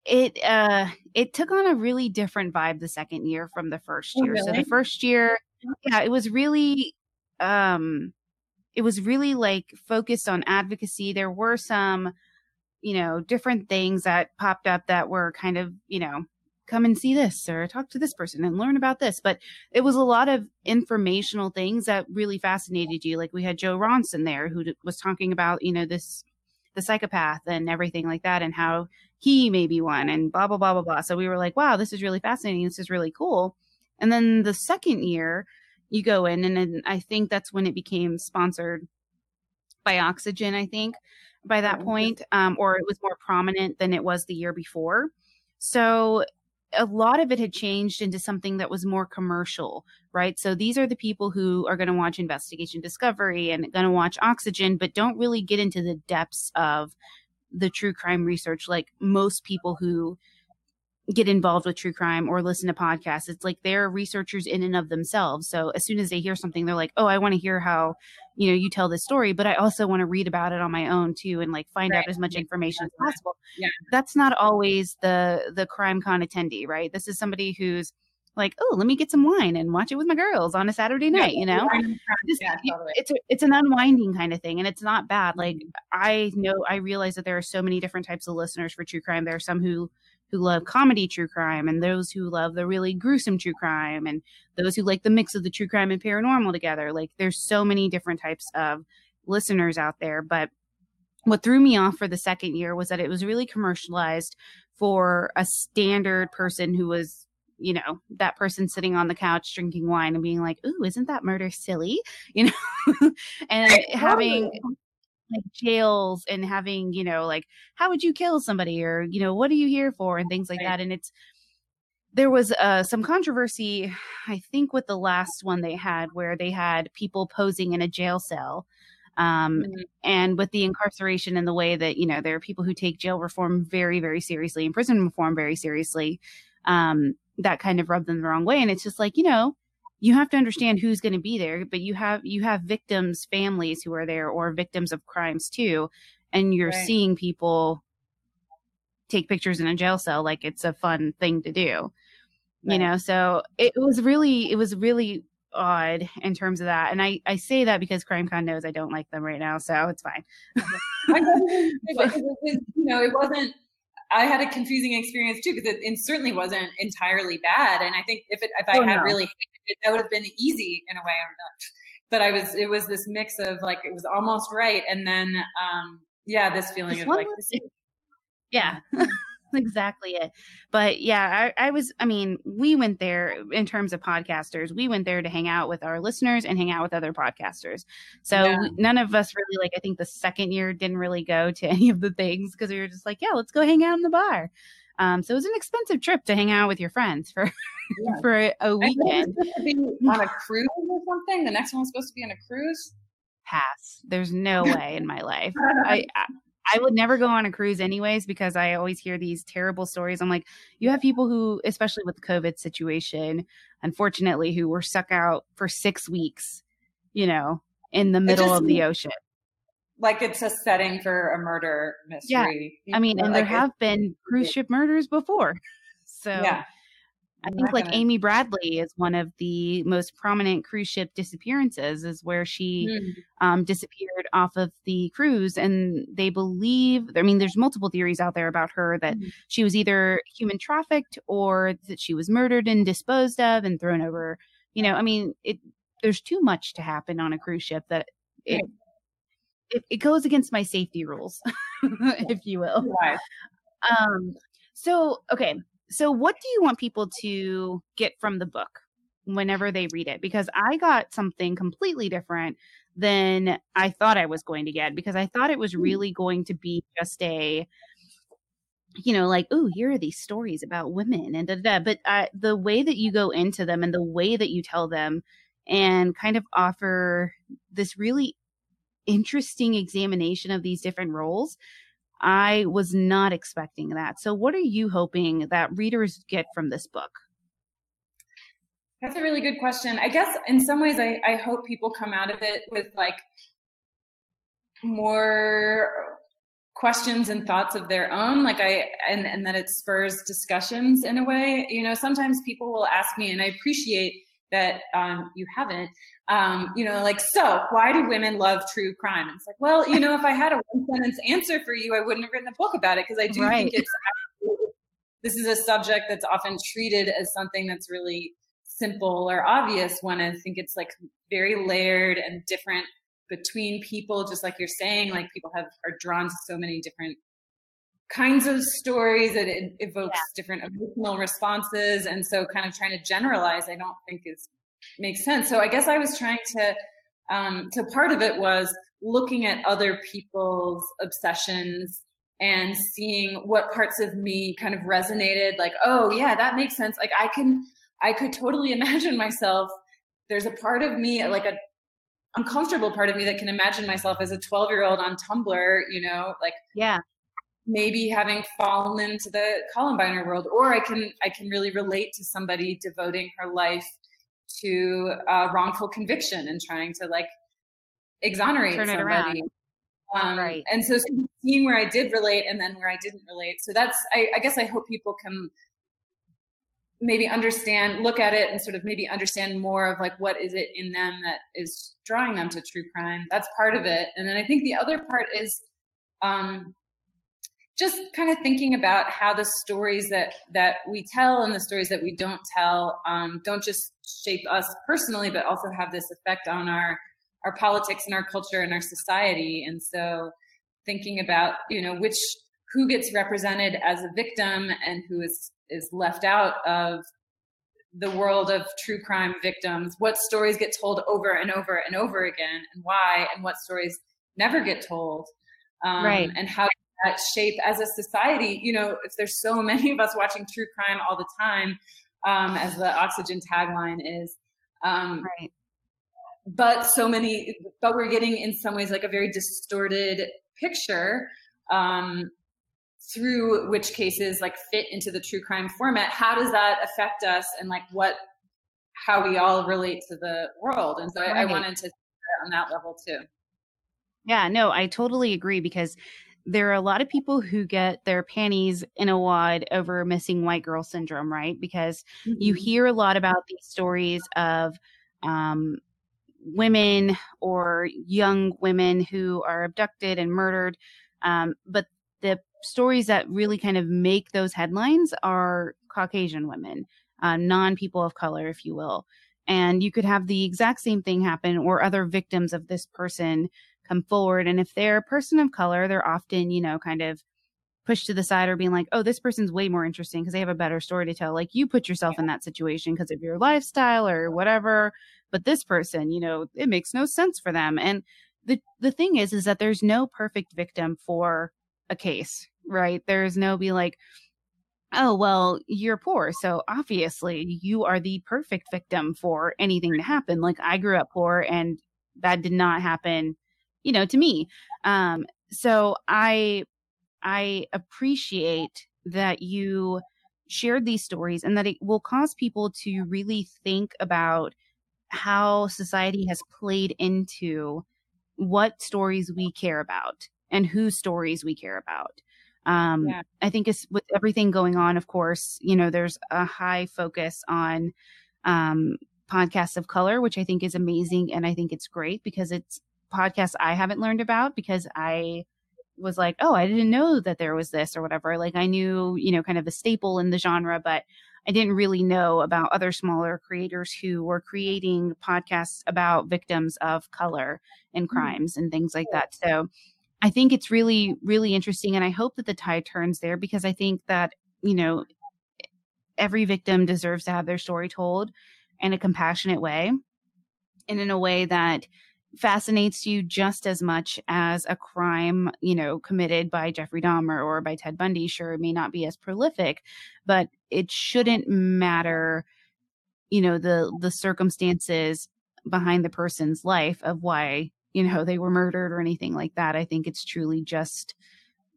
it uh it took on a really different vibe the second year from the first oh, year. Oh, really? So the first year, yeah, it was really um it was really like focused on advocacy. There were some, you know, different things that popped up that were kind of, you know, come and see this or talk to this person and learn about this. But it was a lot of informational things that really fascinated you. Like we had Jon Ronson there who was talking about, you know, this, the psychopath and everything like that and how he may be one and blah, blah, blah, blah, blah. So we were like, wow, this is really fascinating. This is really cool. And then the second year you go in and then I think that's when it became sponsored by Oxygen, I think by that mm-hmm. point, um, or it was more prominent than it was the year before. So a lot of it had changed into something that was more commercial, right? So these are the people who are going to watch Investigation Discovery and going to watch Oxygen, but don't really get into the depths of the true crime research like most people who get involved with true crime or listen to podcasts. It's like they're researchers in and of themselves. So as soon as they hear something, they're like, oh, I want to hear how, you know, you tell this story, but I also want to read about it on my own too and like find right. out as much information as possible. Yeah. That's not always the the crime con attendee, right? This is somebody who's like, oh, let me get some wine and watch it with my girls on a Saturday night, yeah, you know? This, yeah, totally. It's a, it's an unwinding kind of thing and it's not bad. Like mm-hmm. I know I realize that there are so many different types of listeners for true crime. There are some who who love comedy true crime and those who love the really gruesome true crime and those who like the mix of the true crime and paranormal together. Like there's so many different types of listeners out there. But what threw me off for the second year was that it was really commercialized for a standard person who was you know that person sitting on the couch drinking wine and being like ooh isn't that murder silly you know and having like jails and having, you know, like how would you kill somebody or, you know, what are you here for and things like right. that. And it's there was uh, some controversy, I think, with the last one they had where they had people posing in a jail cell. Um, mm-hmm. And with the incarceration and the way that, you know, there are people who take jail reform very, very seriously and prison reform very seriously, um, that kind of rubbed them the wrong way. And it's just like, you know, you have to understand who's going to be there but you have you have victims families who are there or victims of crimes too and you're right. seeing people take pictures in a jail cell like it's a fun thing to do right. you know so it was really it was really odd in terms of that and i i say that because crimecon knows i don't like them right now so it's fine you know it wasn't I had a confusing experience too because it, it, certainly wasn't entirely bad. And I think if it, if I oh, had no. really it, that would have been easy in a way. But I was it was this mix of like it was almost right, and then um yeah, this feeling of like this, yeah. exactly it. But yeah, I, I, was, I mean, we went there in terms of podcasters, we went there to hang out with our listeners and hang out with other podcasters. So yeah. we, none of us really, like, I think the second year didn't really go to any of the things because we were just like, yeah, let's go hang out in the bar. Um, so it was an expensive trip to hang out with your friends for yeah. for a weekend. on a cruise or something. The next one was supposed to be on a cruise. Pass. There's no way in my life. I, I would never go on a cruise anyways because I always hear these terrible stories. I'm like, you have people who, especially with the COVID situation, unfortunately, who were stuck out for six weeks, you know, in the middle of the ocean. Like it's a setting for a murder mystery. Yeah. I mean, and like there have been cruise ship murders before. So, yeah. I think like. Amy Bradley is one of the most prominent cruise ship disappearances, is where she mm. um, disappeared off of the cruise, and they believe. I mean, there's multiple theories out there about her that mm. she was either human trafficked or that she was murdered and disposed of and thrown over. You know, I mean, it. There's too much to happen on a cruise ship that it. Right. It, it goes against my safety rules, if you will. Right. Um, so, okay, so, what do you want people to get from the book whenever they read it? Because I got something completely different than I thought I was going to get because I thought it was hmm. really going to be just a you know like oh here are these stories about women and da, da, da. but uh, the way that you go into them and the way that you tell them and kind of offer this really interesting examination of these different roles I was not expecting that. So, what are you hoping that readers get from this book? That's a really good question. I guess in some ways, I, I hope people come out of it with like more questions and thoughts of their own like i and, and that it spurs discussions in a way you know sometimes people will ask me and i appreciate that um, you haven't um, you know, like, so why do women love true crime? And it's like, well, you know, if I had a one sentence answer for you, I wouldn't have written a book about it because I do right. think it's this is a subject that's often treated as something that's really simple or obvious when I think it's like very layered and different between people, just like you're saying, like people have are drawn to so many different kinds of stories that it evokes yeah. different emotional responses and so kind of trying to generalize i don't think is makes sense. So I guess I was trying to, um, so part of it was looking at other people's obsessions and seeing what parts of me kind of resonated like, oh yeah, that makes sense. Like I can, I could totally imagine myself. There's a part of me, like a uncomfortable part of me that can imagine myself as a 12 year old on Tumblr, you know, like, yeah, maybe having fallen into the Columbiner world, or I can, I can really relate to somebody devoting her life to uh, wrongful conviction and trying to like exonerate Turn somebody. Um, right. And so seeing where I did relate and then where I didn't relate. So that's, I, I guess I hope people can maybe understand, look at it and sort of maybe understand more of like what is it in them that is drawing them to true crime. That's part of it. And then I think the other part is um, just kind of thinking about how the stories that that we tell and the stories that we don't tell um, don't just shape us personally, but also have this effect on our our politics and our culture and our society. And so, thinking about you know which who gets represented as a victim and who is is left out of the world of true crime victims what stories get told over and over and over again and why and what stories never get told um, right and how that shape as a society you know if there's so many of us watching true crime all the time um, as the oxygen tagline is um, right. but so many but we're getting in some ways like a very distorted picture um, through which cases like fit into the true crime format. How does that affect us and like what how we all relate to the world? And so right. I, I wanted to on that level too. Yeah no i totally agree because there are a lot of people who get their panties in a wad over missing white girl syndrome, right? Because mm-hmm. you hear a lot about these stories of um, women or young women who are abducted and murdered. Um, but the stories that really kind of make those headlines are Caucasian women, uh, non people of color, if you will. And you could have the exact same thing happen or other victims of this person come forward. And if they're a person of color, they're often, you know, kind of pushed to the side or being like, oh, this person's way more interesting because they have a better story to tell. Like you put yourself in that situation because of your lifestyle or whatever. But this person, you know, it makes no sense for them. And the the thing is, is that there's no perfect victim for a case, right? There's no be like, oh, well, you're poor. So obviously you are the perfect victim for anything to happen. Like I grew up poor and that did not happen you know, to me. Um, so I, I appreciate that you shared these stories and that it will cause people to really think about how society has played into what stories we care about and whose stories we care about. Um, yeah. I think it's with everything going on, of course, you know, there's a high focus on um, podcasts of color, which I think is amazing. And I think it's great because it's podcasts I haven't learned about because I was like, oh, I didn't know that there was this or whatever. Like I knew, you know, kind of a staple in the genre, but I didn't really know about other smaller creators who were creating podcasts about victims of color and mm-hmm. crimes and things like that. So I think it's really, really interesting. And I hope that the tide turns there because I think that, you know, every victim deserves to have their story told in a compassionate way and in a way that fascinates you just as much as a crime, you know, committed by Jeffrey Dahmer or by Ted Bundy. Sure, it may not be as prolific, but it shouldn't matter, you know, the the circumstances behind the person's life of why, you know, they were murdered or anything like that. I think it's truly just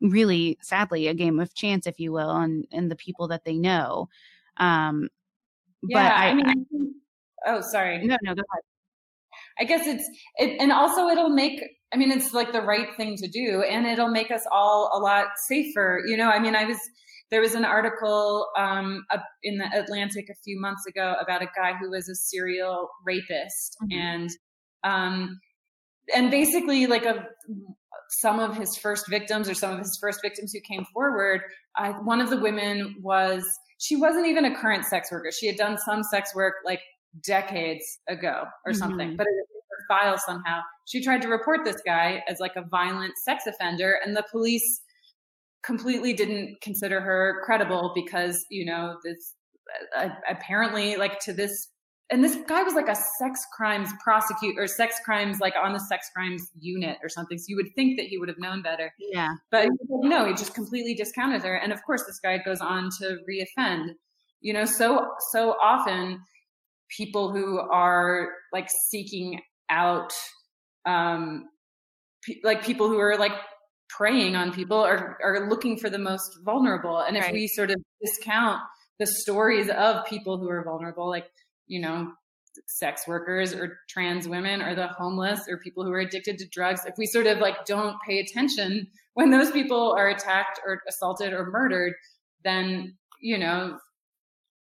really sadly a game of chance, if you will, and and the people that they know. Um yeah, but I, I mean I, oh sorry. No, no, go ahead. I guess it's it, and also it'll make I mean it's like the right thing to do and it'll make us all a lot safer. You know, I mean I was there was an article um, in the Atlantic a few months ago about a guy who was a serial rapist mm-hmm. and um, and basically like a some of his first victims or some of his first victims who came forward uh, one of the women was she wasn't even a current sex worker she had done some sex work like decades ago or mm-hmm. something, but it her file somehow. She tried to report this guy as like a violent sex offender, and the police completely didn't consider her credible because you know this uh, apparently like to this and this guy was like a sex crimes prosecutor or sex crimes like on the sex crimes unit or something so you would think that he would have known better yeah but no he just completely discounted her and of course this guy goes on to reoffend you know so so often people who are like seeking out um pe- like people who are like preying on people are are looking for the most vulnerable and if right. we sort of discount the stories of people who are vulnerable like you know sex workers or trans women or the homeless or people who are addicted to drugs if we sort of like don't pay attention when those people are attacked or assaulted or murdered then you know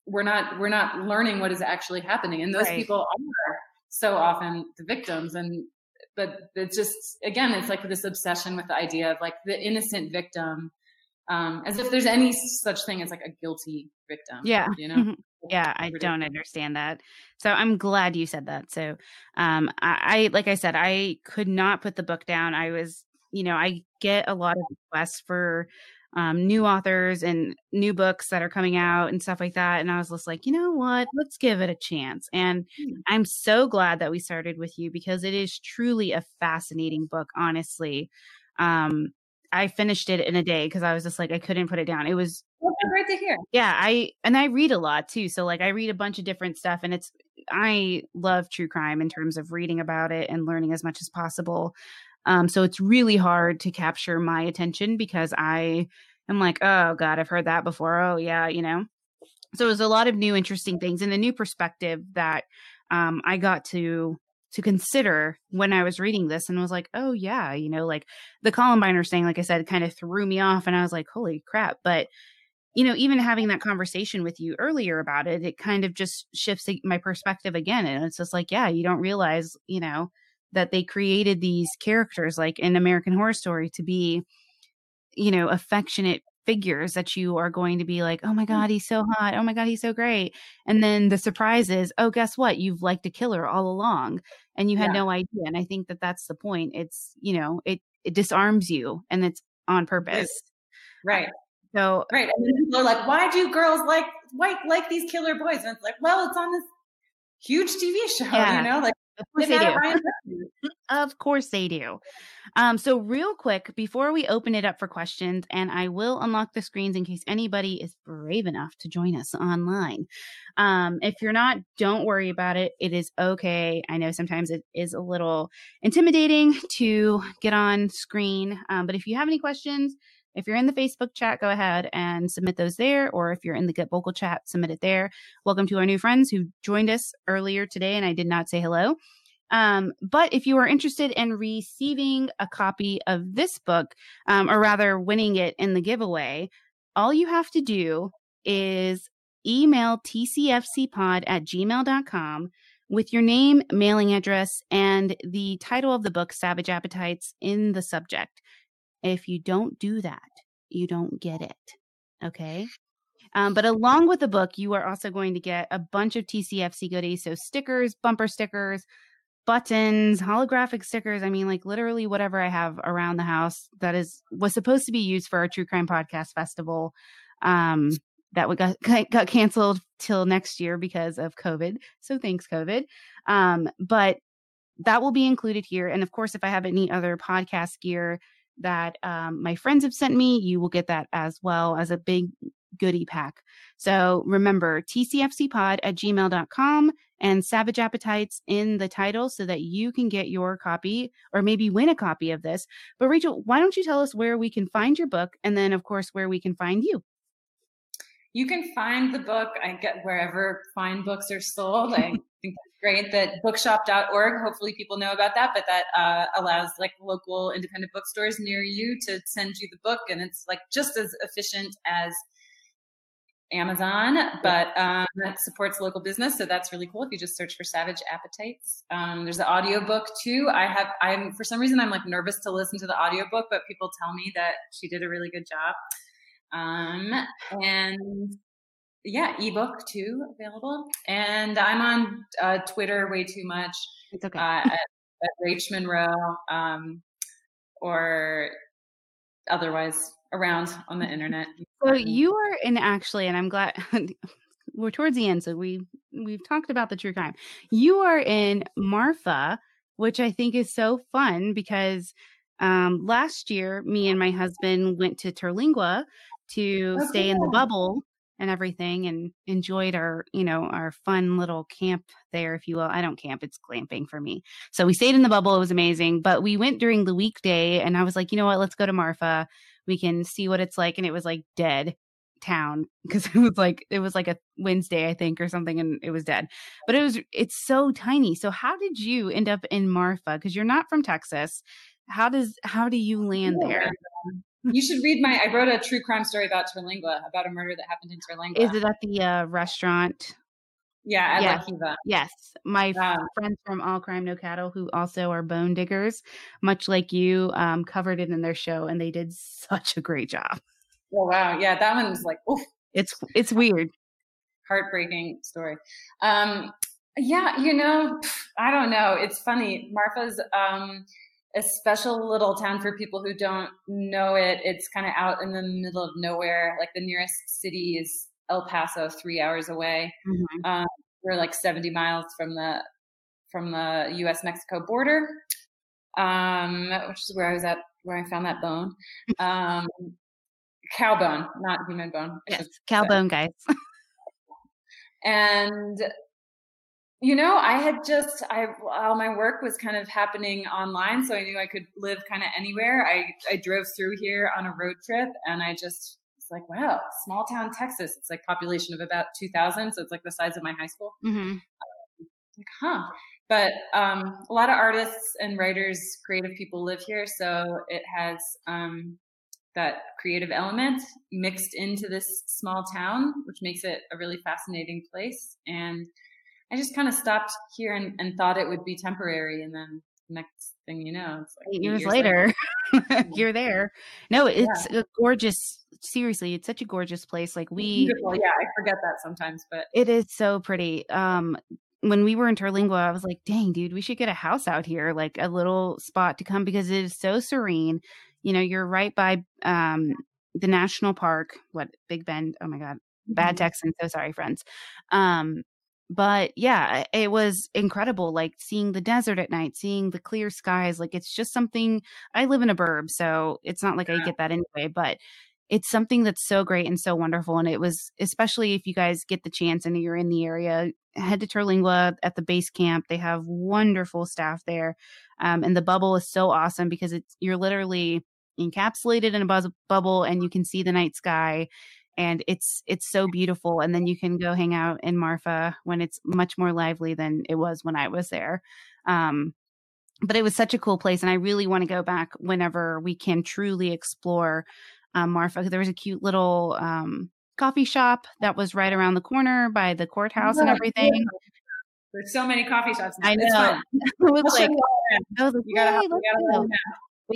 we're not we're not learning what is actually happening. And those right. people are so often the victims. And but it's just again it's like this obsession with the idea of like the innocent victim um as if there's any such thing as like a guilty victim yeah. you know? Yeah i don't understand that. So i'm glad you said that. So um I, I like i said i could not put the book down. I was you know i get a lot of requests for um, new authors and new books that are coming out and stuff like that. And I was just like, you know what? Let's give it a chance. And mm. I'm so glad that we started with you because it is truly a fascinating book, honestly. Um, I finished it in a day because I was just like, I couldn't put it down. It was great to hear. Yeah, I and I read a lot too. So like I read a bunch of different stuff and it's I love true crime in terms of reading about it and learning as much as possible. Um, so it's really hard to capture my attention because I am like, oh God, I've heard that before. Oh yeah, you know. So it was a lot of new interesting things and a new perspective that um, I got to to consider when I was reading this and was like, oh yeah, you know, like the Columbiner thing, like I said, kind of threw me off and I was like, holy crap. But you know, even having that conversation with you earlier about it, it kind of just shifts my perspective again. And it's just like, yeah, you don't realize, you know, that they created these characters like in American Horror Story to be, you know, affectionate figures that you are going to be like, oh my mm. God, he's so hot. Oh my God, he's so great. And then the surprise is, oh, guess what? You've liked a killer all along and you had yeah. no idea. And I think that that's the point. It's, you know, it, it disarms you and it's on purpose. Right. So, right. And then people are like, why do girls like, white like these killer boys? And it's like, well, it's on this huge TV show, yeah. you know, like of course they do. of course they do. Um, so real quick, before we open it up for questions, and I will unlock the screens in case anybody is brave enough to join us online. Um, if you're not, don't worry about it. It is okay. I know sometimes it is a little intimidating to get on screen. Um, but if you have any questions, if you're in the Facebook chat, go ahead and submit those there. Or if you're in the GetVokl chat, submit it there. Welcome to our new friends who joined us earlier today, and I did not say hello. Um, but if you are interested in receiving a copy of this book, um, or rather winning it in the giveaway, all you have to do is email tcfcpod at gmail.com with your name, mailing address, and the title of the book, Savage Appetites, in the subject. If you don't do that, you don't get it. Okay. Um, but along with the book, you are also going to get a bunch of TCFC goodies. So stickers, bumper stickers, buttons, holographic stickers. I mean, like literally whatever I have around the house that is was supposed to be used for our true crime podcast festival. Um, that we got got canceled till next year because of COVID. So thanks, COVID. Um, but that will be included here. And of course, if I have any other podcast gear that um, my friends have sent me, you will get that as well as a big goodie pack. So remember tcfcpod at gmail.com and Savage Appetites in the title so that you can get your copy or maybe win a copy of this. But Rachel, why don't you tell us where we can find your book and then, of course, where we can find you? You can find the book, I get wherever fine books are sold. I think that's great that bookshop.org, hopefully people know about that, but that uh, allows like local independent bookstores near you to send you the book. And it's like just as efficient as Amazon, but um, it supports local business, so that's really cool. If you just search for Savage Appetites, um, there's an audiobook too. I have, I'm for some reason I'm like nervous to listen to the audiobook, but people tell me that she did a really good job. Um, and yeah, ebook too available. And I'm on uh, Twitter way too much. It's okay. Uh, at, at Rach Monroe, um, or otherwise around on the internet. So you are in actually, and I'm glad we're towards the end. So we we've talked about the true crime. You are in Marfa, which I think is so fun because um, last year me and my husband went to Terlingua to oh, stay cool. in the bubble and everything and enjoyed our you know our fun little camp there if you will. I don't camp it's glamping for me. So we stayed in the bubble it was amazing but we went during the weekday and i was like you know what? Let's go to marfa. We can see what it's like and it was like dead town because it was like it was like a wednesday i think or something and it was dead. But it was it's so tiny. So how did you end up in marfa? Because you're not from texas. How does how do you land there you should read my i wrote a true crime story about terlingua about a murder that happened in terlingua is it at the uh, restaurant yeah, at yes. La Kiva. Yes. My um, friends from All Crime No Cattle, who also are bone diggers, much like you, um, covered it in their show and they did such a great job. Oh wow. Yeah, that one was like oof. It's it's weird. Heartbreaking story. Um yeah, you know, I don't know. It's funny. Marfa's um a special little town for people who don't know it. It's kind of out in the middle of nowhere. Like the nearest city is El Paso, three hours away. Mm-hmm. Um, we're like 70 miles from the from the U.S. Mexico border, um, which is where I was at, where I found that bone. Um, cow bone, not human bone. Yes, cow bone, guys. and you know, I had just I all my work was kind of happening online, so I knew I could live kind of anywhere. I I drove through here on a road trip, and I just was like, wow, small town Texas. It's like population of about 2,000. So it's like the size of my high school. Mm-hmm. like, huh. But um, a lot of artists and writers, creative people live here. So it has um, that creative element mixed into this small town, which makes it a really fascinating place. And I just kind of stopped here and, and thought it would be temporary. And then next thing you know, it's like eight years, years later, later. you're there. No, it's yeah. a gorgeous seriously, it's such a gorgeous place. Like we Beautiful. Yeah, I forget that sometimes, but it is so pretty. Um when we were in Terlingua, I was like, dang, dude, we should get a house out here, like a little spot to come because it is so serene. You know, you're right by um the national park, what Big Bend, oh my God, bad mm-hmm. Texan, so sorry, friends. Um, but yeah, it was incredible. Like seeing the desert at night, seeing the clear skies. Like it's just something. I live in a burb, so it's not like yeah. I get that anyway. But it's something that's so great and so wonderful. And it was, especially if you guys get the chance and you're in the area, head to Terlingua at the base camp. They have wonderful staff there. Um, and the bubble is so awesome because it's, you're literally encapsulated in a buzz- bubble and you can see the night sky and it's it's so beautiful and then you can go hang out in marfa when it's much more lively than it was when i was there Um, but it was such a cool place. And I really want to go back whenever we can truly explore um, Marfa. There was a cute little um, coffee shop that was right around the corner by the courthouse and everything. There's so many coffee shops. I know. it was like, I was like, you gotta, you gotta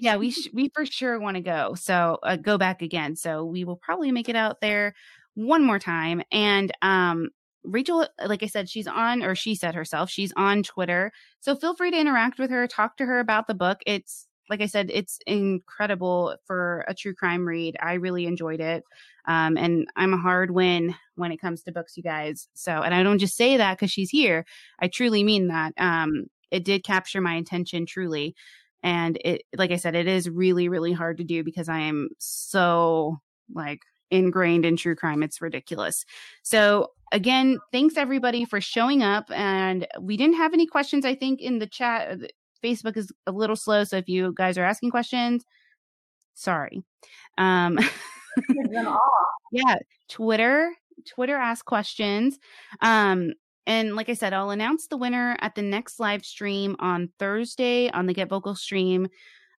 yeah, we sh- we for sure want to go. So uh, go back again. So we will probably make it out there one more time. And um, Rachel, like I said, she's on, or she said herself, she's on Twitter. So feel free to interact with her, talk to her about the book. It's like I said, it's incredible for a true crime read. I really enjoyed it. Um, and I'm a hard win when it comes to books, you guys. So, and I don't just say that because she's here. I truly mean that. Um, it did capture my attention truly and it like i said it is really really hard to do because i am so like ingrained in true crime. It's ridiculous. So again thanks everybody for showing up. And we didn't have any questions i think in the chat. Uh, facebook is a little slow so if you guys are asking questions sorry. Um yeah twitter twitter ask questions. Um and like I said, I'll announce the winner at the next live stream on Thursday on the GetVokl stream.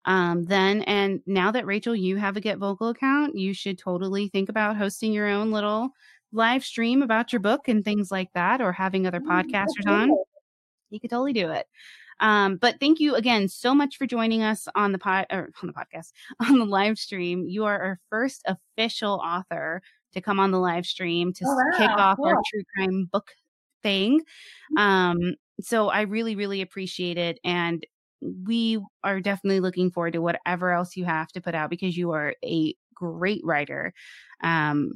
Um, then, and now that Rachel, you have a GetVokl account, you should totally think about hosting your own little live stream about your book and things like that, or having other mm, podcasters on. You could totally do it. Um, but thank you again so much for joining us on the pod or on the podcast on the live stream. You are our first official author to come on the live stream to oh, wow. kick off cool. our true crime book thing. Mm-hmm. Um, so I really, really appreciate it. And we are definitely looking forward to whatever else you have to put out because you are a great writer. Um,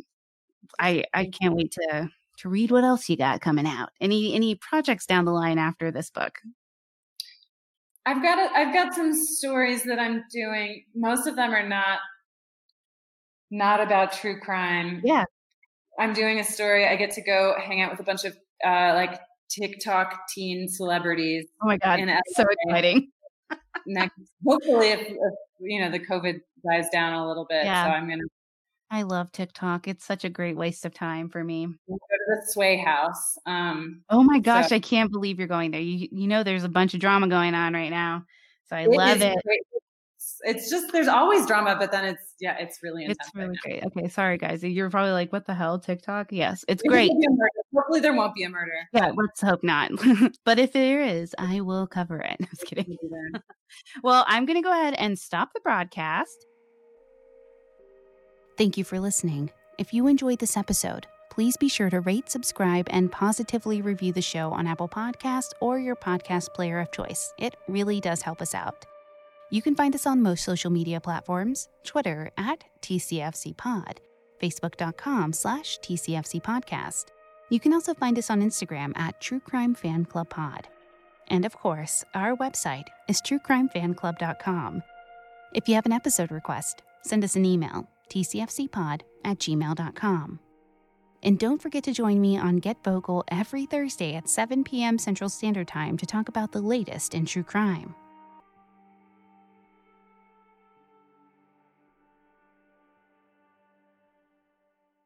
I I can't wait to to read what else you got coming out. Any any projects down the line after this book? I've got a, I've got some stories that I'm doing. Most of them are not not about true crime. Yeah. I'm doing a story. I get to go hang out with a bunch of uh, like TikTok teen celebrities. Oh my god, so exciting! Next, hopefully, if, if, you know the COVID dies down a little bit, yeah. so I'm gonna. I love TikTok. It's such a great waste of time for me. Go to the Sway House. Um, oh my gosh, so. I can't believe you're going there. You you know there's a bunch of drama going on right now, so I it love it. Great it's just there's always drama, but then it's yeah, it's really intense. It's really right great. Okay, sorry guys. You're probably like, what the hell, TikTok? Yes, it's great. Hopefully there won't be a murder. Yeah, let's hope not. but if there is, I will cover it. I'm just kidding. well, I'm gonna go ahead and stop the broadcast. Thank you for listening. If you enjoyed this episode, please be sure to rate, subscribe, and positively review the show on Apple Podcasts or your podcast player of choice. It really does help us out. You can find us on most social media platforms Twitter at TCFCPod, Facebook.com slash TCFCPodcast. You can also find us on Instagram at True Crime Fan Club Pod. And of course, our website is truecrimefanclub.com. If you have an episode request, send us an email, tcfcpod at gmail.com. And don't forget to join me on GetVokl every Thursday at 7 p.m. Central Standard Time to talk about the latest in true crime.